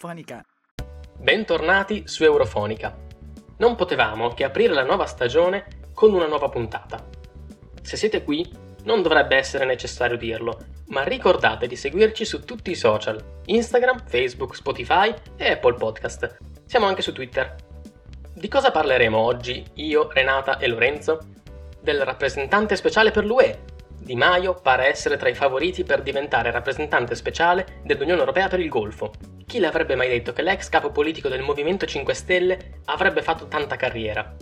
Eurofonica. Bentornati su Eurofonica. Non potevamo che aprire la nuova stagione con una nuova puntata. Se siete qui, non dovrebbe essere necessario dirlo, ma ricordate di seguirci su tutti i social, Instagram, Facebook, Spotify e Apple Podcast. Siamo anche su Twitter. Di cosa parleremo oggi, io, Renata e Lorenzo? Del rappresentante speciale per l'UE. Di Maio pare essere tra i favoriti per diventare rappresentante speciale dell'Unione Europea per il Golfo. Chi le avrebbe mai detto che l'ex capo politico del Movimento 5 Stelle avrebbe fatto tanta carriera?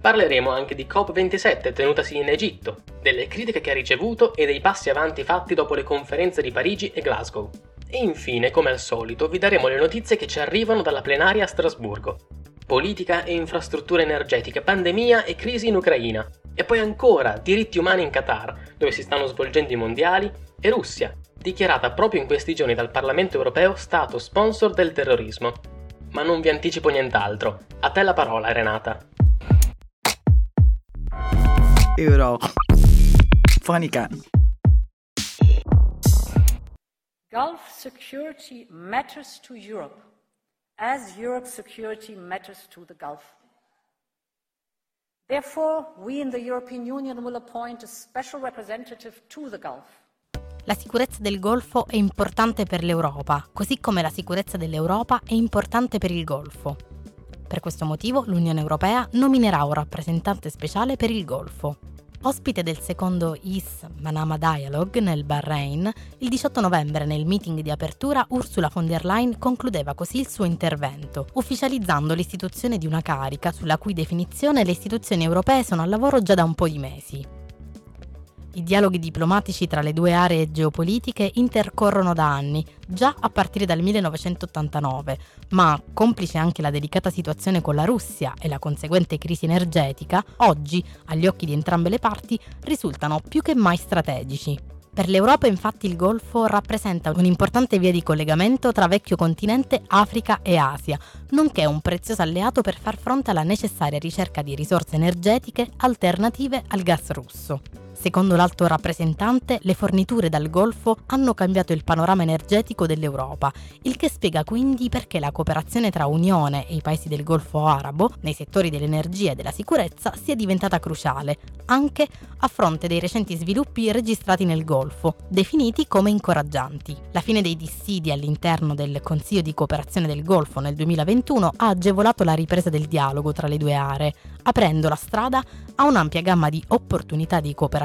Parleremo anche di COP27 tenutasi in Egitto, delle critiche che ha ricevuto e dei passi avanti fatti dopo le conferenze di Parigi e Glasgow. E infine, come al solito, vi daremo le notizie che ci arrivano dalla plenaria a Strasburgo. Politica e infrastrutture energetiche, pandemia e crisi in Ucraina. E poi ancora diritti umani in Qatar, dove si stanno svolgendo i mondiali, e Russia, dichiarata proprio in questi giorni dal Parlamento europeo Stato sponsor del terrorismo. Ma non vi anticipo nient'altro. A te la parola, Renata. Eurofonica. Gulf security matters to Europe, as Europe's security matters to the Gulf. Therefore, we in the European Union will appoint a special representative to the Gulf. La sicurezza del Golfo è importante per l'Europa, così come la sicurezza dell'Europa è importante per il Golfo. Per questo motivo l'Unione Europea nominerà un rappresentante speciale per il Golfo. Ospite del secondo IS Manama Dialogue nel Bahrain, il 18 novembre nel meeting di apertura Ursula von der Leyen concludeva così il suo intervento, ufficializzando l'istituzione di una carica sulla cui definizione le istituzioni europee sono al lavoro già da un po' di mesi. I dialoghi diplomatici tra le due aree geopolitiche intercorrono da anni, già a partire dal 1989, ma, complice anche la delicata situazione con la Russia e la conseguente crisi energetica, oggi, agli occhi di entrambe le parti, risultano più che mai strategici. Per l'Europa infatti il Golfo rappresenta un'importante via di collegamento tra vecchio continente Africa e Asia, nonché un prezioso alleato per far fronte alla necessaria ricerca di risorse energetiche alternative al gas russo. Secondo l'alto rappresentante, le forniture dal Golfo hanno cambiato il panorama energetico dell'Europa, il che spiega quindi perché la cooperazione tra Unione e i paesi del Golfo arabo nei settori dell'energia e della sicurezza sia diventata cruciale, anche a fronte dei recenti sviluppi registrati nel Golfo, definiti come incoraggianti. La fine dei dissidi all'interno del Consiglio di cooperazione del Golfo nel 2021 ha agevolato la ripresa del dialogo tra le due aree, aprendo la strada a un'ampia gamma di opportunità di cooperazione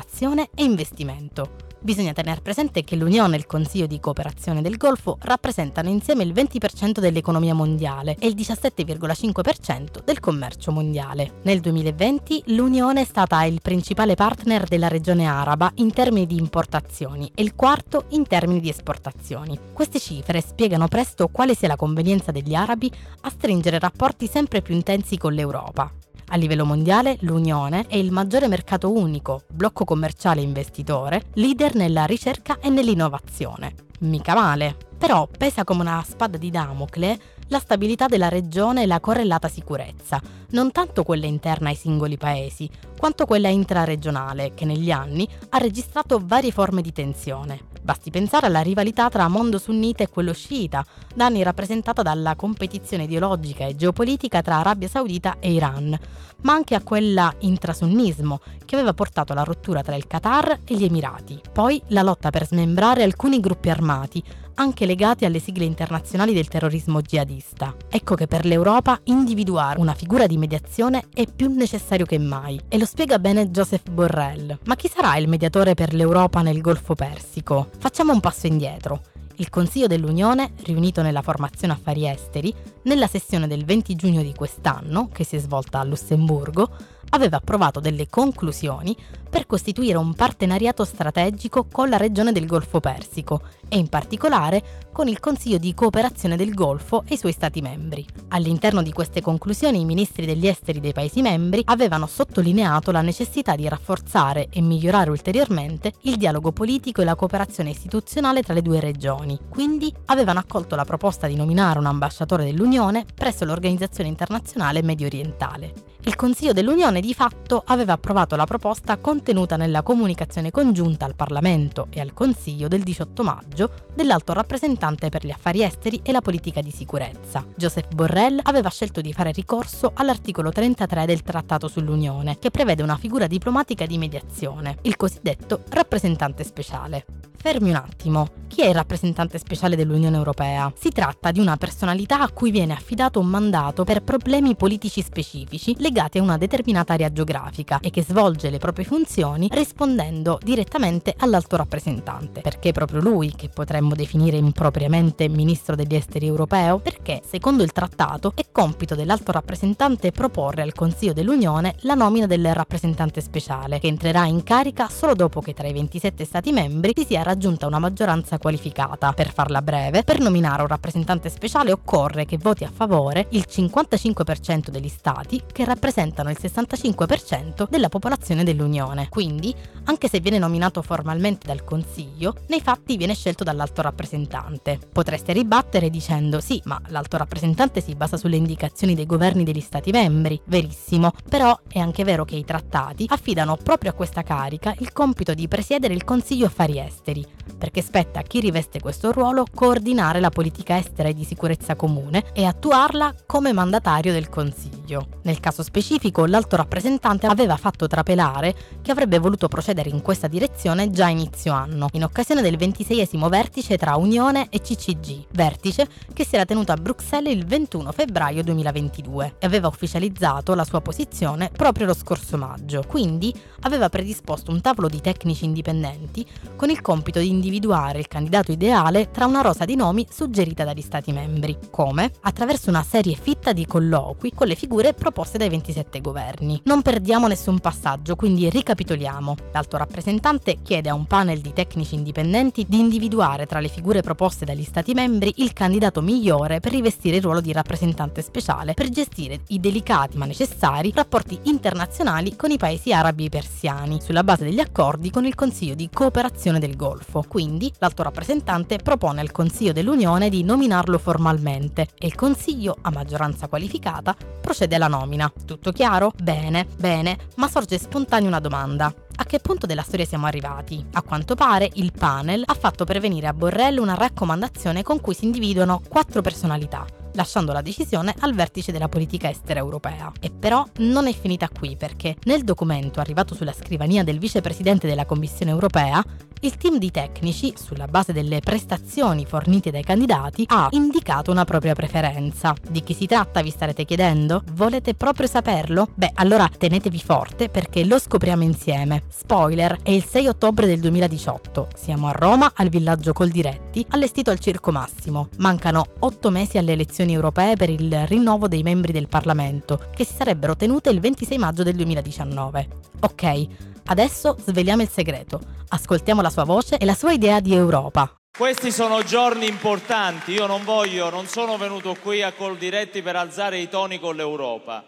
e investimento. Bisogna tenere presente che l'Unione e il Consiglio di cooperazione del Golfo rappresentano insieme il 20% dell'economia mondiale e il 17,5% del commercio mondiale. Nel 2020 l'Unione è stata il principale partner della regione araba in termini di importazioni e il quarto in termini di esportazioni. Queste cifre spiegano presto quale sia la convenienza degli arabi a stringere rapporti sempre più intensi con l'Europa. A livello mondiale l'Unione è il maggiore mercato unico, blocco commerciale investitore, leader nella ricerca e nell'innovazione. Mica male. Però pesa come una spada di Damocle la stabilità della regione e la correlata sicurezza, non tanto quella interna ai singoli paesi, quanto quella intraregionale, che negli anni ha registrato varie forme di tensione. Basti pensare alla rivalità tra mondo sunnita e quello sciita, da anni rappresentata dalla competizione ideologica e geopolitica tra Arabia Saudita e Iran, ma anche a quella intrasunnismo, che aveva portato alla rottura tra il Qatar e gli Emirati. Poi la lotta per smembrare alcuni gruppi armati, anche legati alle sigle internazionali del terrorismo jihadista. Ecco che per l'Europa individuare una figura di mediazione è più necessario che mai, e lo spiega bene Joseph Borrell. Ma chi sarà il mediatore per l'Europa nel Golfo Persico? Facciamo un passo indietro. Il Consiglio dell'Unione, riunito nella formazione affari esteri, nella sessione del 20 giugno di quest'anno, che si è svolta a Lussemburgo, aveva approvato delle conclusioni per costituire un partenariato strategico con la regione del Golfo Persico e in particolare con il Consiglio di cooperazione del Golfo e i suoi Stati membri. All'interno di queste conclusioni i ministri degli esteri dei Paesi membri avevano sottolineato la necessità di rafforzare e migliorare ulteriormente il dialogo politico e la cooperazione istituzionale tra le due regioni. Quindi avevano accolto la proposta di nominare un ambasciatore dell'Unione presso l'Organizzazione internazionale medio orientale. Il Consiglio dell'Unione di fatto aveva approvato la proposta contenuta nella comunicazione congiunta al Parlamento e al Consiglio del 18 maggio dell'alto rappresentante per gli affari esteri e la politica di sicurezza. Joseph Borrell aveva scelto di fare ricorso all'articolo 33 del Trattato sull'Unione, che prevede una figura diplomatica di mediazione, il cosiddetto rappresentante speciale. Fermi un attimo, chi è il rappresentante speciale dell'Unione Europea? Si tratta di una personalità a cui viene affidato un mandato per problemi politici specifici legati a una determinata area geografica e che svolge le proprie funzioni rispondendo direttamente all'alto rappresentante. Perché proprio lui, che potremmo definire impropriamente ministro degli esteri europeo? Perché, secondo il trattato, è compito dell'alto rappresentante proporre al Consiglio dell'Unione la nomina del rappresentante speciale, che entrerà in carica solo dopo che tra i 27 Stati membri si sia raggiunta una maggioranza qualificata. Per farla breve, per nominare un rappresentante speciale occorre che voti a favore il 55% degli stati che rappresentano il 65% della popolazione dell'Unione. Quindi, anche se viene nominato formalmente dal Consiglio, nei fatti viene scelto dall'alto rappresentante. Potreste ribattere dicendo sì, ma l'alto rappresentante si basa sulle indicazioni dei governi degli stati membri. Verissimo, però è anche vero che i trattati affidano proprio a questa carica il compito di presiedere il Consiglio Affari esteri, perché spetta a chi riveste questo ruolo coordinare la politica estera e di sicurezza comune e attuarla come mandatario del Consiglio. Nel caso specifico, l'alto rappresentante aveva fatto trapelare che avrebbe voluto procedere in questa direzione già inizio anno, in occasione del 26 vertice tra Unione e CCG, vertice che si era tenuto a Bruxelles il 21 febbraio 2022 e aveva ufficializzato la sua posizione proprio lo scorso maggio. Quindi aveva predisposto un tavolo di tecnici indipendenti con il compito di individuare il candidato ideale tra una rosa di nomi suggerita dagli Stati membri. Come? Attraverso una serie fitta di colloqui con le figure proposte dai 27 governi. Non perdiamo nessun passaggio, quindi ricapitoliamo. L'alto rappresentante chiede a un panel di tecnici indipendenti di individuare tra le figure proposte dagli Stati membri il candidato migliore per rivestire il ruolo di rappresentante speciale per gestire i delicati ma necessari rapporti internazionali con i paesi arabi e persiani, sulla base degli accordi con il Consiglio di cooperazione del. Golfo. Quindi l'alto rappresentante propone al Consiglio dell'Unione di nominarlo formalmente e il Consiglio, a maggioranza qualificata, procede alla nomina. Tutto chiaro? Bene, bene, ma sorge spontanea una domanda. A che punto della storia siamo arrivati? A quanto pare il panel ha fatto pervenire a Borrell una raccomandazione con cui si individuano quattro personalità lasciando la decisione al vertice della politica estera europea. E però non è finita qui perché nel documento arrivato sulla scrivania del vicepresidente della Commissione europea, il team di tecnici, sulla base delle prestazioni fornite dai candidati, ha indicato una propria preferenza. Di chi si tratta vi starete chiedendo? Volete proprio saperlo? Beh, allora tenetevi forte perché lo scopriamo insieme. Spoiler, è il 6 ottobre del 2018. Siamo a Roma, al villaggio Coldiretti, allestito al Circo Massimo. Mancano otto mesi alle elezioni europee per il rinnovo dei membri del Parlamento, che si sarebbero tenute il 26 maggio del 2019. Ok, adesso sveliamo il segreto. Ascoltiamo la sua voce e la sua idea di Europa. Questi sono giorni importanti, io non voglio, non sono venuto qui a Coldiretti per alzare i toni con l'Europa,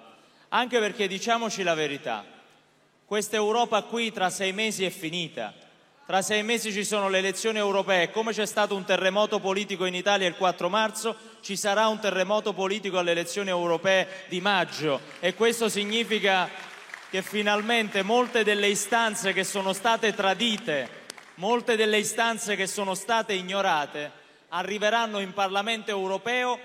anche perché diciamoci la verità, questa Europa qui tra sei mesi è finita. Tra sei mesi ci sono le elezioni europee, come c'è stato un terremoto politico in Italia il 4 marzo, ci sarà un terremoto politico alle elezioni europee di maggio e questo significa che finalmente molte delle istanze che sono state tradite, molte delle istanze che sono state ignorate, arriveranno in Parlamento europeo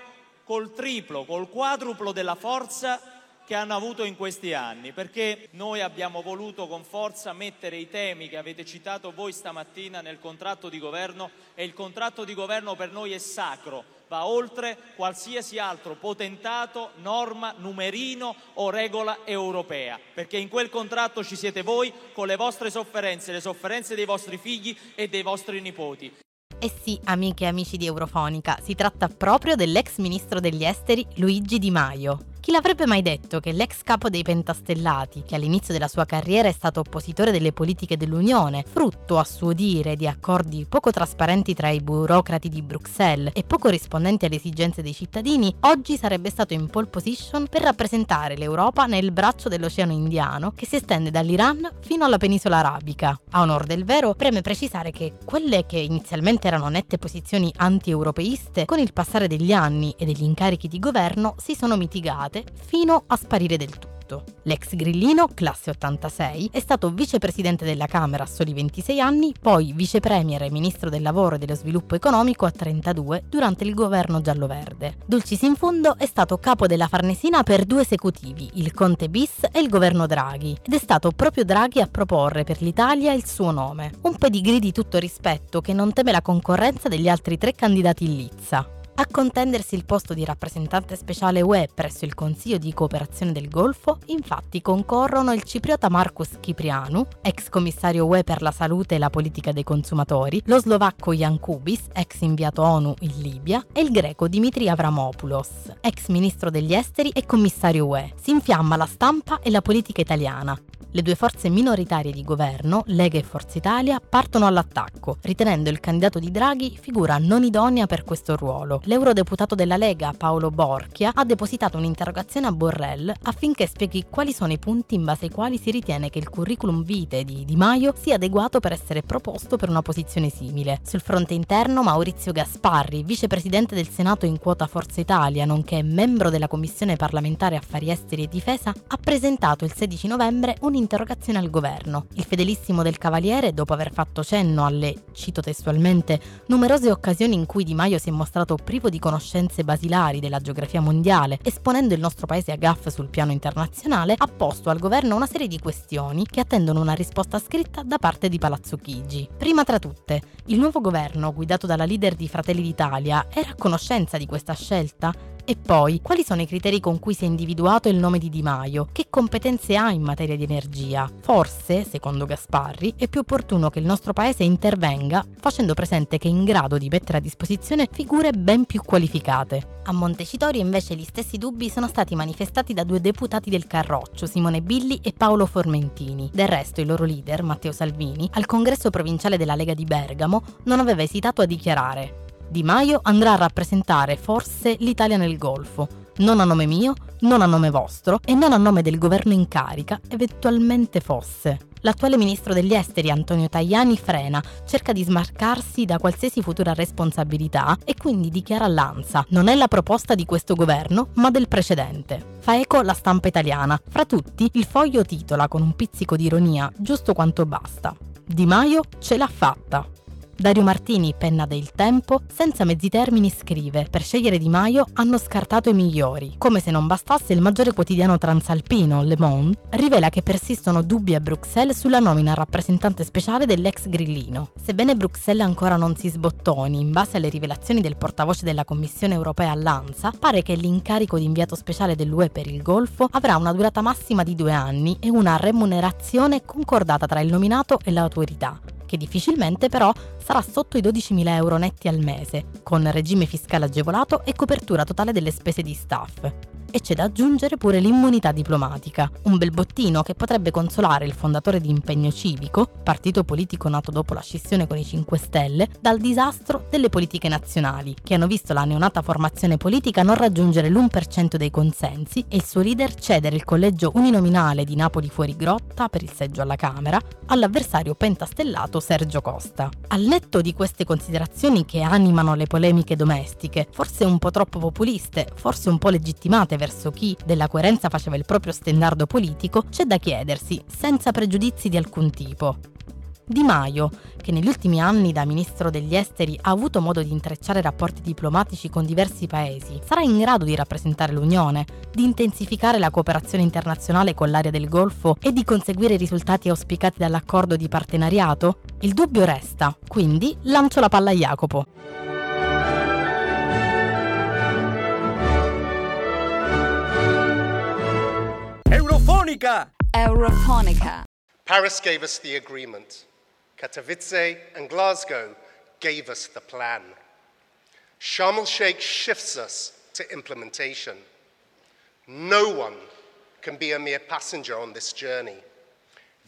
col triplo, col quadruplo della forza che hanno avuto in questi anni, perché noi abbiamo voluto con forza mettere i temi che avete citato voi stamattina nel contratto di governo e il contratto di governo per noi è sacro, va oltre qualsiasi altro potentato, norma, numerino o regola europea, perché in quel contratto ci siete voi con le vostre sofferenze, le sofferenze dei vostri figli e dei vostri nipoti. Eh sì, amiche e amici di Eurofonica, si tratta proprio dell'ex ministro degli esteri Luigi Di Maio Chi l'avrebbe mai detto che l'ex capo dei Pentastellati, che all'inizio della sua carriera è stato oppositore delle politiche dell'Unione, frutto a suo dire di accordi poco trasparenti tra i burocrati di Bruxelles e poco rispondenti alle esigenze dei cittadini, oggi sarebbe stato in pole position per rappresentare l'Europa nel braccio dell'Oceano Indiano che si estende dall'Iran fino alla penisola arabica. A onor del vero, preme precisare che quelle che inizialmente erano nette posizioni anti-europeiste, con il passare degli anni e degli incarichi di governo si sono mitigate fino a sparire del tutto. L'ex grillino, classe 86, è stato vicepresidente della Camera a soli 26 anni, poi vicepremier e ministro del lavoro e dello sviluppo economico a 32 durante il governo giallo-verde. Dulcis in fondo è stato capo della Farnesina per due esecutivi, il Conte bis e il governo Draghi, ed è stato proprio Draghi a proporre per l'Italia il suo nome. Un pedigree di tutto rispetto che non teme la concorrenza degli altri tre candidati in lizza. A contendersi il posto di rappresentante speciale UE presso il Consiglio di cooperazione del Golfo, infatti concorrono il cipriota Marcus Ciprianu, ex commissario UE per la salute e la politica dei consumatori, lo slovacco Jan Kubis, ex inviato ONU in Libia, e il greco Dimitri Avramopoulos, ex ministro degli esteri e commissario UE. Si infiamma la stampa e la politica italiana. Le due forze minoritarie di governo, Lega e Forza Italia, partono all'attacco, ritenendo il candidato di Draghi figura non idonea per questo ruolo. L'eurodeputato della Lega, Paolo Borchia, ha depositato un'interrogazione a Borrell affinché spieghi quali sono i punti in base ai quali si ritiene che il curriculum vitae di Di Maio sia adeguato per essere proposto per una posizione simile. Sul fronte interno, Maurizio Gasparri, vicepresidente del Senato in quota Forza Italia, nonché membro della Commissione parlamentare Affari Esteri e Difesa, ha presentato il 16 novembre un'interrogazione al governo. Il fedelissimo del Cavaliere, dopo aver fatto cenno alle, cito testualmente, numerose occasioni in cui Di Maio si è mostrato privo privo di conoscenze basilari della geografia mondiale, esponendo il nostro paese a gaffe sul piano internazionale, ha posto al governo una serie di questioni che attendono una risposta scritta da parte di Palazzo Chigi. Prima tra tutte, il nuovo governo, guidato dalla leader di Fratelli d'Italia, era a conoscenza di questa scelta? E poi, quali sono i criteri con cui si è individuato il nome di Di Maio? Che competenze ha in materia di energia? Forse, secondo Gasparri, è più opportuno che il nostro paese intervenga facendo presente che è in grado di mettere a disposizione figure ben più qualificate. A Montecitorio invece gli stessi dubbi sono stati manifestati da due deputati del Carroccio, Simone Billi e Paolo Formentini. Del resto il loro leader, Matteo Salvini, al congresso provinciale della Lega di Bergamo non aveva esitato a dichiarare di Maio andrà a rappresentare forse l'Italia nel Golfo, non a nome mio, non a nome vostro e non a nome del governo in carica, eventualmente fosse. L'attuale ministro degli esteri Antonio Tajani frena, cerca di smarcarsi da qualsiasi futura responsabilità e quindi dichiara all'ANSA: non è la proposta di questo governo, ma del precedente. Fa eco la stampa italiana. Fra tutti, il foglio titola con un pizzico di ironia, giusto quanto basta. Di Maio ce l'ha fatta. Dario Martini, penna del Tempo, senza mezzi termini scrive: Per scegliere Di Maio hanno scartato i migliori. Come se non bastasse, il maggiore quotidiano transalpino, Le Monde, rivela che persistono dubbi a Bruxelles sulla nomina rappresentante speciale dell'ex grillino. Sebbene Bruxelles ancora non si sbottoni, in base alle rivelazioni del portavoce della Commissione europea all'ANSA, pare che l'incarico di inviato speciale dell'UE per il Golfo avrà una durata massima di due anni e una remunerazione concordata tra il nominato e l'autorità che difficilmente però sarà sotto i 12.000 euro netti al mese, con regime fiscale agevolato e copertura totale delle spese di staff e c'è da aggiungere pure l'immunità diplomatica, un bel bottino che potrebbe consolare il fondatore di Impegno Civico, partito politico nato dopo la scissione con i 5 Stelle, dal disastro delle politiche nazionali, che hanno visto la neonata formazione politica non raggiungere l'1% dei consensi e il suo leader cedere il collegio uninominale di Napoli fuori grotta per il seggio alla Camera all'avversario pentastellato Sergio Costa. Al netto di queste considerazioni che animano le polemiche domestiche, forse un po' troppo populiste, forse un po' legittimate verso chi della coerenza faceva il proprio stendardo politico, c'è da chiedersi, senza pregiudizi di alcun tipo. Di Maio, che negli ultimi anni da ministro degli esteri ha avuto modo di intrecciare rapporti diplomatici con diversi paesi, sarà in grado di rappresentare l'Unione, di intensificare la cooperazione internazionale con l'area del Golfo e di conseguire i risultati auspicati dall'accordo di partenariato? Il dubbio resta, quindi lancio la palla a Jacopo. Eurofonica! Eurofonica. Paris gave us the agreement. Katowice and Glasgow gave us the plan. Sharm el Sheikh shifts us to implementation. No one can be a mere passenger on this journey.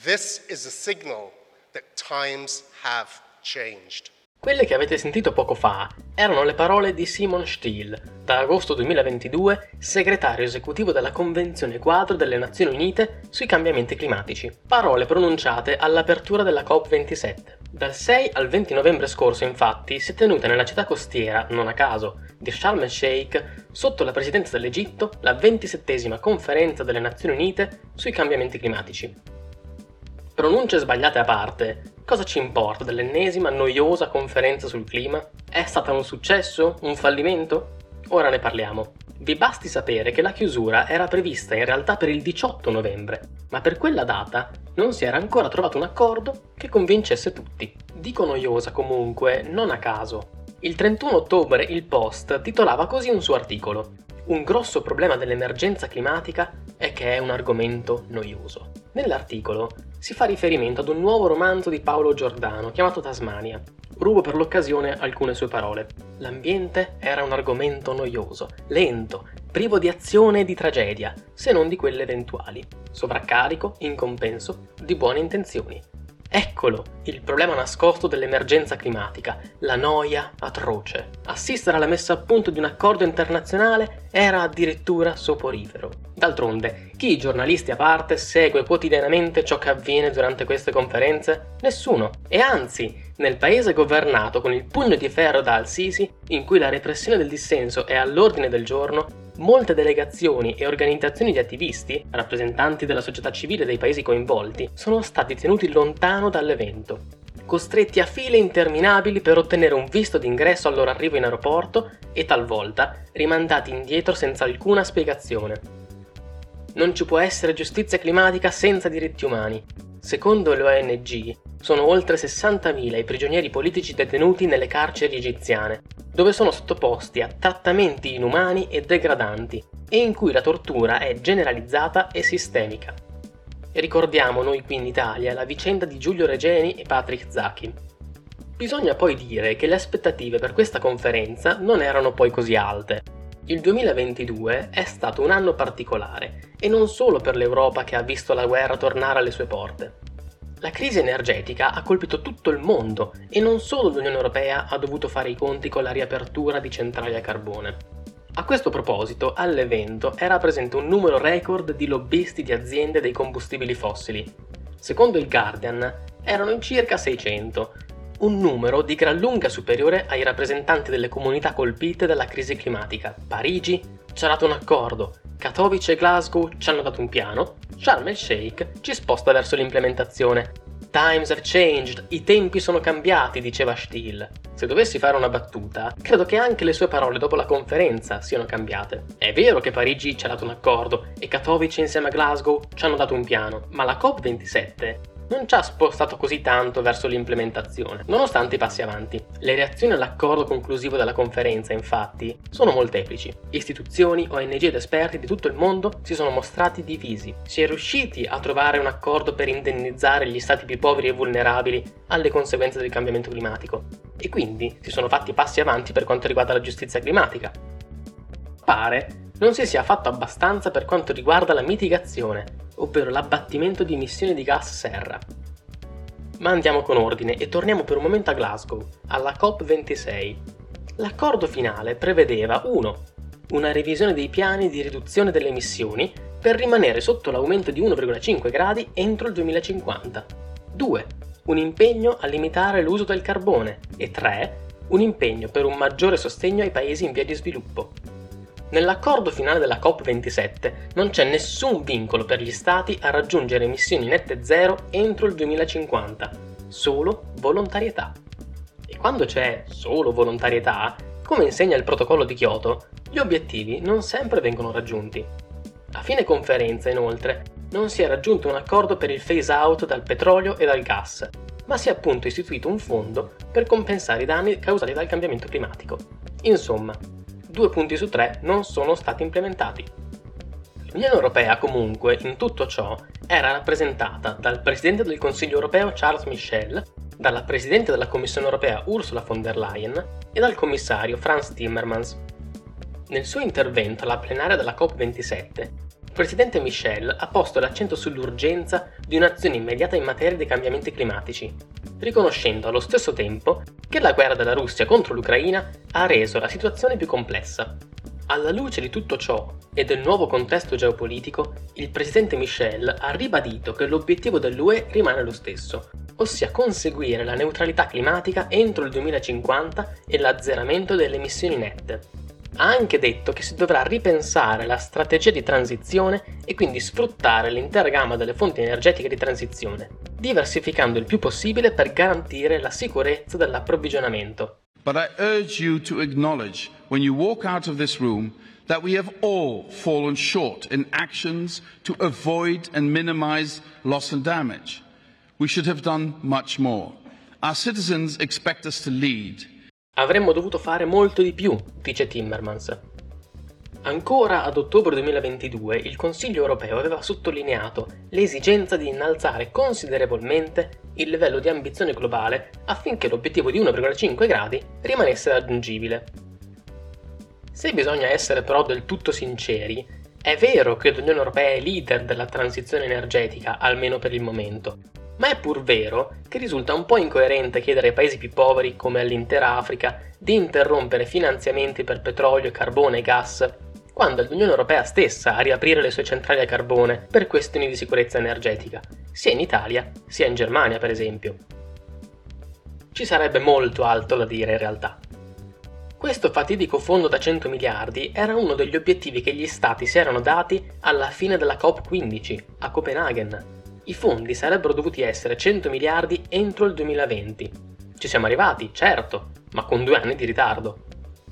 This is a signal that times have changed. Quelle che avete sentito poco fa erano le parole di Simon Stiel, da agosto 2022 segretario esecutivo della Convenzione quadro delle Nazioni Unite sui cambiamenti climatici. Parole pronunciate all'apertura della COP27. Dal 6 al 20 novembre scorso, infatti, si è tenuta nella città costiera, non a caso, di Sharm el Sheikh, sotto la presidenza dell'Egitto, la 27 conferenza delle Nazioni Unite sui cambiamenti climatici. Pronunce sbagliate a parte, cosa ci importa dell'ennesima noiosa conferenza sul clima? È stata un successo? Un fallimento? Ora ne parliamo. Vi basti sapere che la chiusura era prevista in realtà per il 18 novembre, ma per quella data non si era ancora trovato un accordo che convincesse tutti. Dico noiosa comunque, non a caso. Il 31 ottobre il Post titolava così un suo articolo. Un grosso problema dell'emergenza climatica è che è un argomento noioso. Nell'articolo si fa riferimento ad un nuovo romanzo di Paolo Giordano chiamato Tasmania. Rubo per l'occasione alcune sue parole. L'ambiente era un argomento noioso, lento, privo di azione e di tragedia, se non di quelle eventuali. Sovraccarico, in compenso, di buone intenzioni. Eccolo, il problema nascosto dell'emergenza climatica, la noia atroce. Assistere alla messa a punto di un accordo internazionale era addirittura soporifero. D'altronde, chi, giornalisti a parte, segue quotidianamente ciò che avviene durante queste conferenze? Nessuno. E anzi, nel paese governato con il pugno di ferro da Al-Sisi, in cui la repressione del dissenso è all'ordine del giorno, molte delegazioni e organizzazioni di attivisti, rappresentanti della società civile dei paesi coinvolti, sono stati tenuti lontano dall'evento, costretti a file interminabili per ottenere un visto d'ingresso al loro arrivo in aeroporto e talvolta rimandati indietro senza alcuna spiegazione. Non ci può essere giustizia climatica senza diritti umani. Secondo le ONG, sono oltre 60.000 i prigionieri politici detenuti nelle carceri egiziane, dove sono sottoposti a trattamenti inumani e degradanti e in cui la tortura è generalizzata e sistemica. ricordiamo noi qui in Italia la vicenda di Giulio Regeni e Patrick Zacchi. Bisogna poi dire che le aspettative per questa conferenza non erano poi così alte. Il 2022 è stato un anno particolare, e non solo per l'Europa che ha visto la guerra tornare alle sue porte. La crisi energetica ha colpito tutto il mondo e non solo l'Unione Europea ha dovuto fare i conti con la riapertura di centrali a carbone. A questo proposito, all'evento era presente un numero record di lobbisti di aziende dei combustibili fossili. Secondo il Guardian, erano in circa 600, un numero di gran lunga superiore ai rappresentanti delle comunità colpite dalla crisi climatica. Parigi ci ha dato un accordo, Katowice e Glasgow ci hanno dato un piano, Sharm el Sheikh ci sposta verso l'implementazione. Times have changed, i tempi sono cambiati, diceva Stiel. Se dovessi fare una battuta, credo che anche le sue parole dopo la conferenza siano cambiate. È vero che Parigi ci ha dato un accordo e Katowice insieme a Glasgow ci hanno dato un piano, ma la COP27 non ci ha spostato così tanto verso l'implementazione, nonostante i passi avanti. Le reazioni all'accordo conclusivo della conferenza, infatti, sono molteplici. Istituzioni, ONG ed esperti di tutto il mondo si sono mostrati divisi. Si è riusciti a trovare un accordo per indennizzare gli stati più poveri e vulnerabili alle conseguenze del cambiamento climatico. E quindi si sono fatti passi avanti per quanto riguarda la giustizia climatica. Pare non si sia fatto abbastanza per quanto riguarda la mitigazione, ovvero l'abbattimento di emissioni di gas serra. Ma andiamo con ordine e torniamo per un momento a Glasgow, alla COP26. L'accordo finale prevedeva 1. Una revisione dei piani di riduzione delle emissioni per rimanere sotto l'aumento di 1,5 gradi entro il 2050. 2. Un impegno a limitare l'uso del carbone. E 3. Un impegno per un maggiore sostegno ai paesi in via di sviluppo. Nell'accordo finale della COP27 non c'è nessun vincolo per gli Stati a raggiungere emissioni nette zero entro il 2050, solo volontarietà. E quando c'è solo volontarietà, come insegna il protocollo di Kyoto, gli obiettivi non sempre vengono raggiunti. A fine conferenza, inoltre, non si è raggiunto un accordo per il phase out dal petrolio e dal gas, ma si è appunto istituito un fondo per compensare i danni causati dal cambiamento climatico. Insomma, due punti su tre non sono stati implementati. L'Unione Europea comunque in tutto ciò era rappresentata dal Presidente del Consiglio Europeo Charles Michel, dalla Presidente della Commissione Europea Ursula von der Leyen e dal Commissario Franz Timmermans. Nel suo intervento alla plenaria della COP27, il presidente Michel ha posto l'accento sull'urgenza di un'azione immediata in materia di cambiamenti climatici, riconoscendo allo stesso tempo che la guerra della Russia contro l'Ucraina ha reso la situazione più complessa. Alla luce di tutto ciò e del nuovo contesto geopolitico, il presidente Michel ha ribadito che l'obiettivo dell'UE rimane lo stesso, ossia conseguire la neutralità climatica entro il 2050 e l'azzeramento delle emissioni nette. Ha anche detto che si dovrà ripensare la strategia di transizione e quindi sfruttare l'intera gamma delle fonti energetiche di transizione, diversificando il più possibile per garantire la sicurezza dell'approvvigionamento. But I urge you to acknowledge, when you walk out of this room, that we have all fallen short in actions to avoid and minimize loss and damage. We should have done much more. Our citizens expect us to lead. Avremmo dovuto fare molto di più, dice Timmermans. Ancora ad ottobre 2022 il Consiglio europeo aveva sottolineato l'esigenza di innalzare considerevolmente il livello di ambizione globale affinché l'obiettivo di 1,5 gradi rimanesse raggiungibile. Se bisogna essere però del tutto sinceri, è vero che l'Unione Europea è leader della transizione energetica, almeno per il momento, ma è pur vero che risulta un po' incoerente chiedere ai paesi più poveri, come all'intera Africa, di interrompere finanziamenti per petrolio, carbone e gas quando è l'Unione Europea stessa a riaprire le sue centrali a carbone per questioni di sicurezza energetica, sia in Italia sia in Germania per esempio. Ci sarebbe molto altro da dire in realtà. Questo fatidico fondo da 100 miliardi era uno degli obiettivi che gli stati si erano dati alla fine della COP15 a Copenaghen. I fondi sarebbero dovuti essere 100 miliardi entro il 2020. Ci siamo arrivati, certo, ma con due anni di ritardo.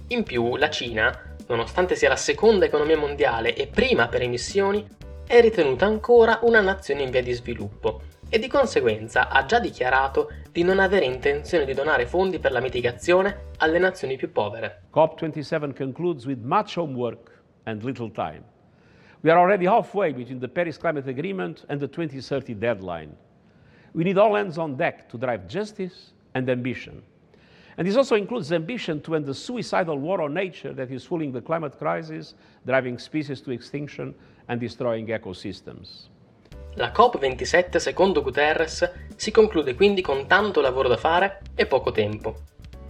In più, la Cina nonostante sia la seconda economia mondiale e prima per emissioni, è ritenuta ancora una nazione in via di sviluppo e di conseguenza ha già dichiarato di non avere intenzione di donare fondi per la mitigazione alle nazioni più povere. COP27 concludes with much homework and little time. We are already halfway between the Paris Climate Agreement and the 2030 deadline. We need all hands on deck to drive justice and ambition. And this also includes ambition to end the suicidal war on nature that is fueling the climate crisis, driving species to extinction and destroying ecosystems. La COP27, secondo Guterres, si conclude quindi con tanto lavoro da fare e poco tempo.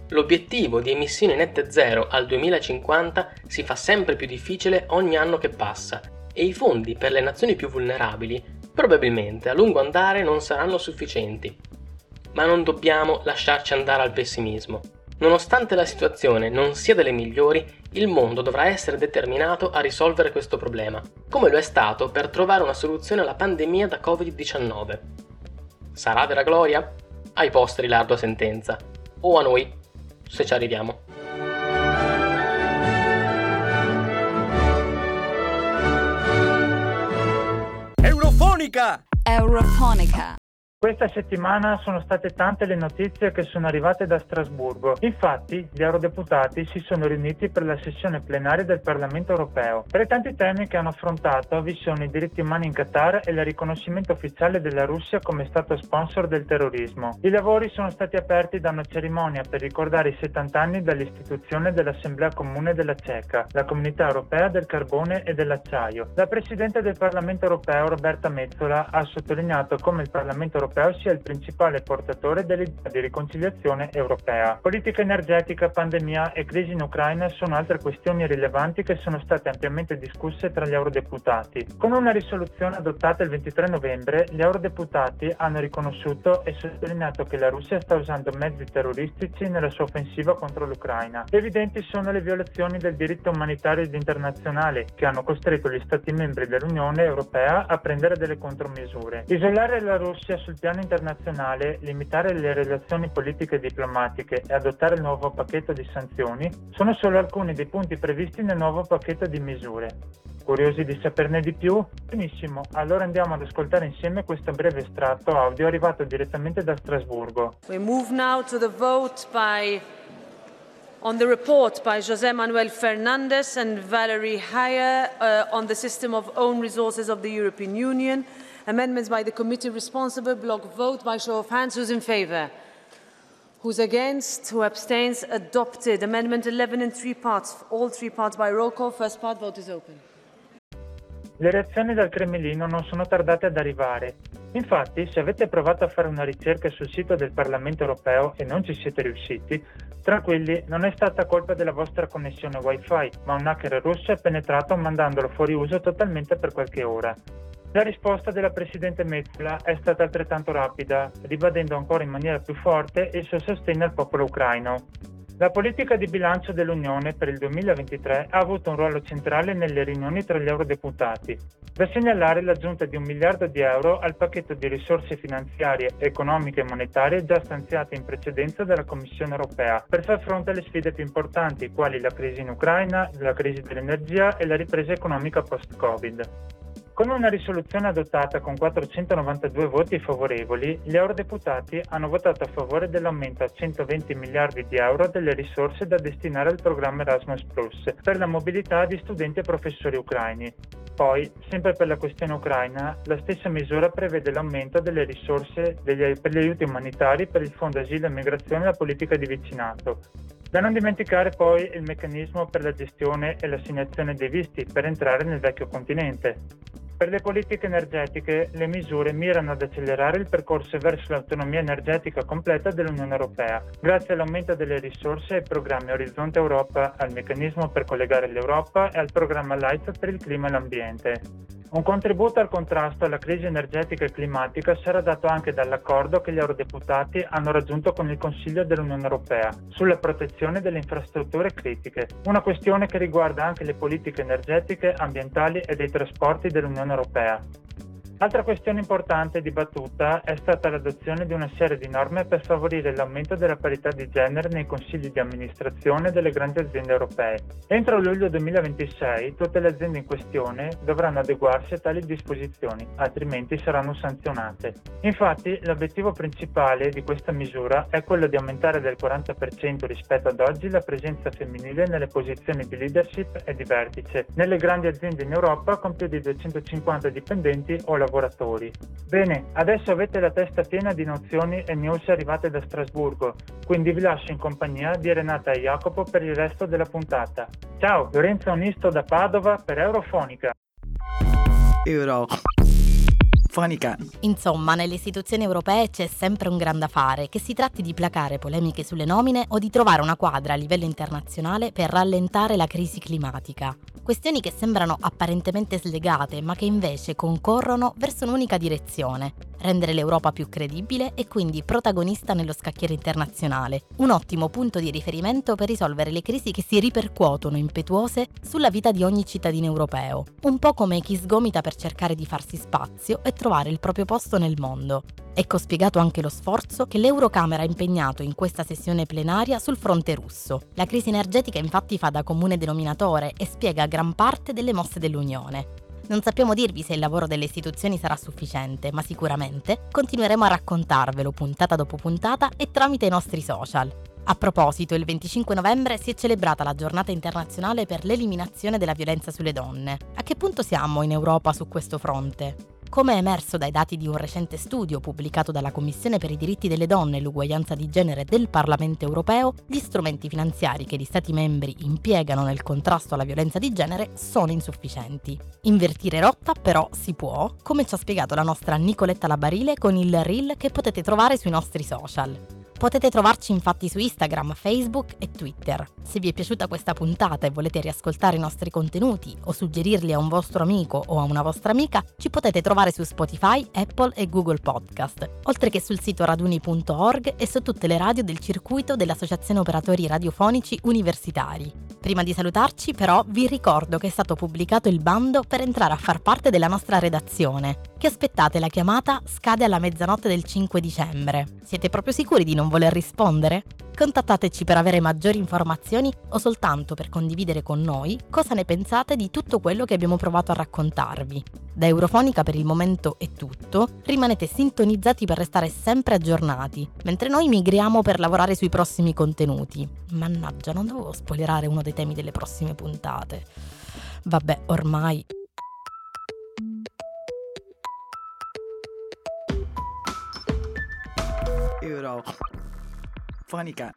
L'obiettivo di emissioni nette zero al 2050 si fa sempre più difficile ogni anno che passa e i fondi per le nazioni più vulnerabili probabilmente a lungo andare non saranno sufficienti ma non dobbiamo lasciarci andare al pessimismo. Nonostante la situazione non sia delle migliori, il mondo dovrà essere determinato a risolvere questo problema, come lo è stato per trovare una soluzione alla pandemia da Covid-19. Sarà vera gloria? Ai posteri l'ardua sentenza. O a noi, se ci arriviamo. Eurofonica! Eurofonica. Questa settimana sono state tante le notizie che sono arrivate da Strasburgo. Infatti, gli eurodeputati si sono riuniti per la sessione plenaria del Parlamento europeo. Tra i tanti temi che hanno affrontato vi sono i diritti umani in Qatar e il riconoscimento ufficiale della Russia come Stato sponsor del terrorismo. I lavori sono stati aperti da una cerimonia per ricordare i 70 anni dall'istituzione dell'Assemblea Comune della Ceca, la Comunità Europea del Carbone e dell'Acciaio. La Presidente del Parlamento europeo, Roberta Mezzola, ha sottolineato come il Parlamento europeo europeo sia il principale portatore dell'idea di riconciliazione europea. Politica energetica, pandemia e crisi in Ucraina sono altre questioni rilevanti che sono state ampiamente discusse tra gli eurodeputati. Con una risoluzione adottata il 23 novembre, gli eurodeputati hanno riconosciuto e sottolineato che la Russia sta usando mezzi terroristici nella sua offensiva contro l'Ucraina. Evidenti sono le violazioni del diritto umanitario ed internazionale che hanno costretto gli Stati membri dell'Unione Europea a prendere delle contromisure. Isolare la Russia sul piano internazionale, limitare le relazioni politiche e diplomatiche e adottare il nuovo pacchetto di sanzioni sono solo alcuni dei punti previsti nel nuovo pacchetto di misure. Curiosi di saperne di più? Benissimo, allora andiamo ad ascoltare insieme questo breve estratto audio arrivato direttamente da Strasburgo. We move now to the vote by on the report by José Manuel Fernandez and Valerie Hayer uh, on the system of own resources of the European Union. Amendments by the committee responsible. Block vote by show of hands. Who's in favour? Who's against? Who abstains? Adopted. Amendment 11 in three parts. All three parts by roll call. First part, vote is open. Le reazioni dal Cremlino non sono tardate ad arrivare. Infatti, se avete provato a fare una ricerca sul sito del Parlamento europeo e non ci siete riusciti, tranquilli, non è stata colpa della vostra connessione wifi, ma un hacker russo è penetrato mandandolo fuori uso totalmente per qualche ora. La risposta della Presidente Metzola è stata altrettanto rapida, ribadendo ancora in maniera più forte il suo sostegno al popolo ucraino. La politica di bilancio dell'Unione per il 2023 ha avuto un ruolo centrale nelle riunioni tra gli eurodeputati. Da segnalare l'aggiunta di un miliardo di euro al pacchetto di risorse finanziarie, economiche e monetarie già stanziate in precedenza dalla Commissione europea per far fronte alle sfide più importanti, quali la crisi in Ucraina, la crisi dell'energia e la ripresa economica post-Covid. Con una risoluzione adottata con 492 voti favorevoli, gli eurodeputati hanno votato a favore dell'aumento a 120 miliardi di euro delle risorse da destinare al programma Erasmus Plus per la mobilità di studenti e professori ucraini. Poi, sempre per la questione ucraina, la stessa misura prevede l'aumento delle risorse degli, per gli aiuti umanitari per il Fondo Asilo e Migrazione e la politica di vicinato. Da non dimenticare poi il meccanismo per la gestione e l'assegnazione dei visti per entrare nel vecchio continente. Per le politiche energetiche, le misure mirano ad accelerare il percorso verso l'autonomia energetica completa dell'Unione Europea, grazie all'aumento delle risorse ai programmi Orizzonte Europa, al meccanismo per collegare l'Europa e al programma LIFE per il clima e l'ambiente. Un contributo al contrasto alla crisi energetica e climatica sarà dato anche dall'accordo che gli eurodeputati hanno raggiunto con il Consiglio dell'Unione Europea sulla protezione delle infrastrutture critiche, una questione che riguarda anche le politiche energetiche, ambientali e dei trasporti dell'Unione Europea. Altra questione importante dibattuta è stata l'adozione di una serie di norme per favorire l'aumento della parità di genere nei consigli di amministrazione delle grandi aziende europee. Entro luglio 2026 tutte le aziende in questione dovranno adeguarsi a tali disposizioni, altrimenti saranno sanzionate. Infatti l'obiettivo principale di questa misura è quello di aumentare del 40% rispetto ad oggi la presenza femminile nelle posizioni di leadership e di vertice nelle grandi aziende in Europa con più di 250 dipendenti o lavoratori lavoratori. Bene, adesso avete la testa piena di nozioni e news arrivate da Strasburgo, quindi vi lascio in compagnia di Renata e Jacopo per il resto della puntata. Ciao, Lorenzo Onisto da Padova per Eurofonica. Eurofonica. Insomma, nelle istituzioni europee c'è sempre un gran da fare, che si tratti di placare polemiche sulle nomine o di trovare una quadra a livello internazionale per rallentare la crisi climatica. Questioni che sembrano apparentemente slegate, ma che invece concorrono verso un'unica direzione, rendere l'Europa più credibile e quindi protagonista nello scacchiere internazionale, un ottimo punto di riferimento per risolvere le crisi che si ripercuotono impetuose sulla vita di ogni cittadino europeo, un po' come chi sgomita per cercare di farsi spazio e trovare il proprio posto nel mondo. Ecco spiegato anche lo sforzo che l'Eurocamera ha impegnato in questa sessione plenaria sul fronte russo. La crisi energetica infatti fa da comune denominatore e spiega gran parte delle mosse dell'Unione. Non sappiamo dirvi se il lavoro delle istituzioni sarà sufficiente, ma sicuramente continueremo a raccontarvelo puntata dopo puntata e tramite i nostri social. A proposito, il 25 novembre si è celebrata la giornata internazionale per l'eliminazione della violenza sulle donne. A che punto siamo in Europa su questo fronte? Come è emerso dai dati di un recente studio pubblicato dalla Commissione per i diritti delle donne e l'uguaglianza di genere del Parlamento europeo, gli strumenti finanziari che gli Stati membri impiegano nel contrasto alla violenza di genere sono insufficienti. Invertire rotta però si può, come ci ha spiegato la nostra Nicoletta Labarile con il reel che potete trovare sui nostri social. Potete trovarci infatti su Instagram, Facebook e Twitter. Se vi è piaciuta questa puntata e volete riascoltare i nostri contenuti o suggerirli a un vostro amico o a una vostra amica, ci potete trovare su Spotify, Apple e Google Podcast, oltre che sul sito raduni.org e su tutte le radio del circuito dell'Associazione Operatori Radiofonici Universitari. Prima di salutarci però vi ricordo che è stato pubblicato il bando per entrare a far parte della nostra redazione. Che aspettate, la chiamata scade alla mezzanotte del 5 dicembre. Siete proprio sicuri di non voler rispondere? Contattateci per avere maggiori informazioni o soltanto per condividere con noi cosa ne pensate di tutto quello che abbiamo provato a raccontarvi. Da Eurofonica per il momento è tutto, rimanete sintonizzati per restare sempre aggiornati, mentre noi migriamo per lavorare sui prossimi contenuti. Mannaggia, non dovevo spoilerare uno dei temi delle prossime puntate. Vabbè, ormai Euro. Eurofonica.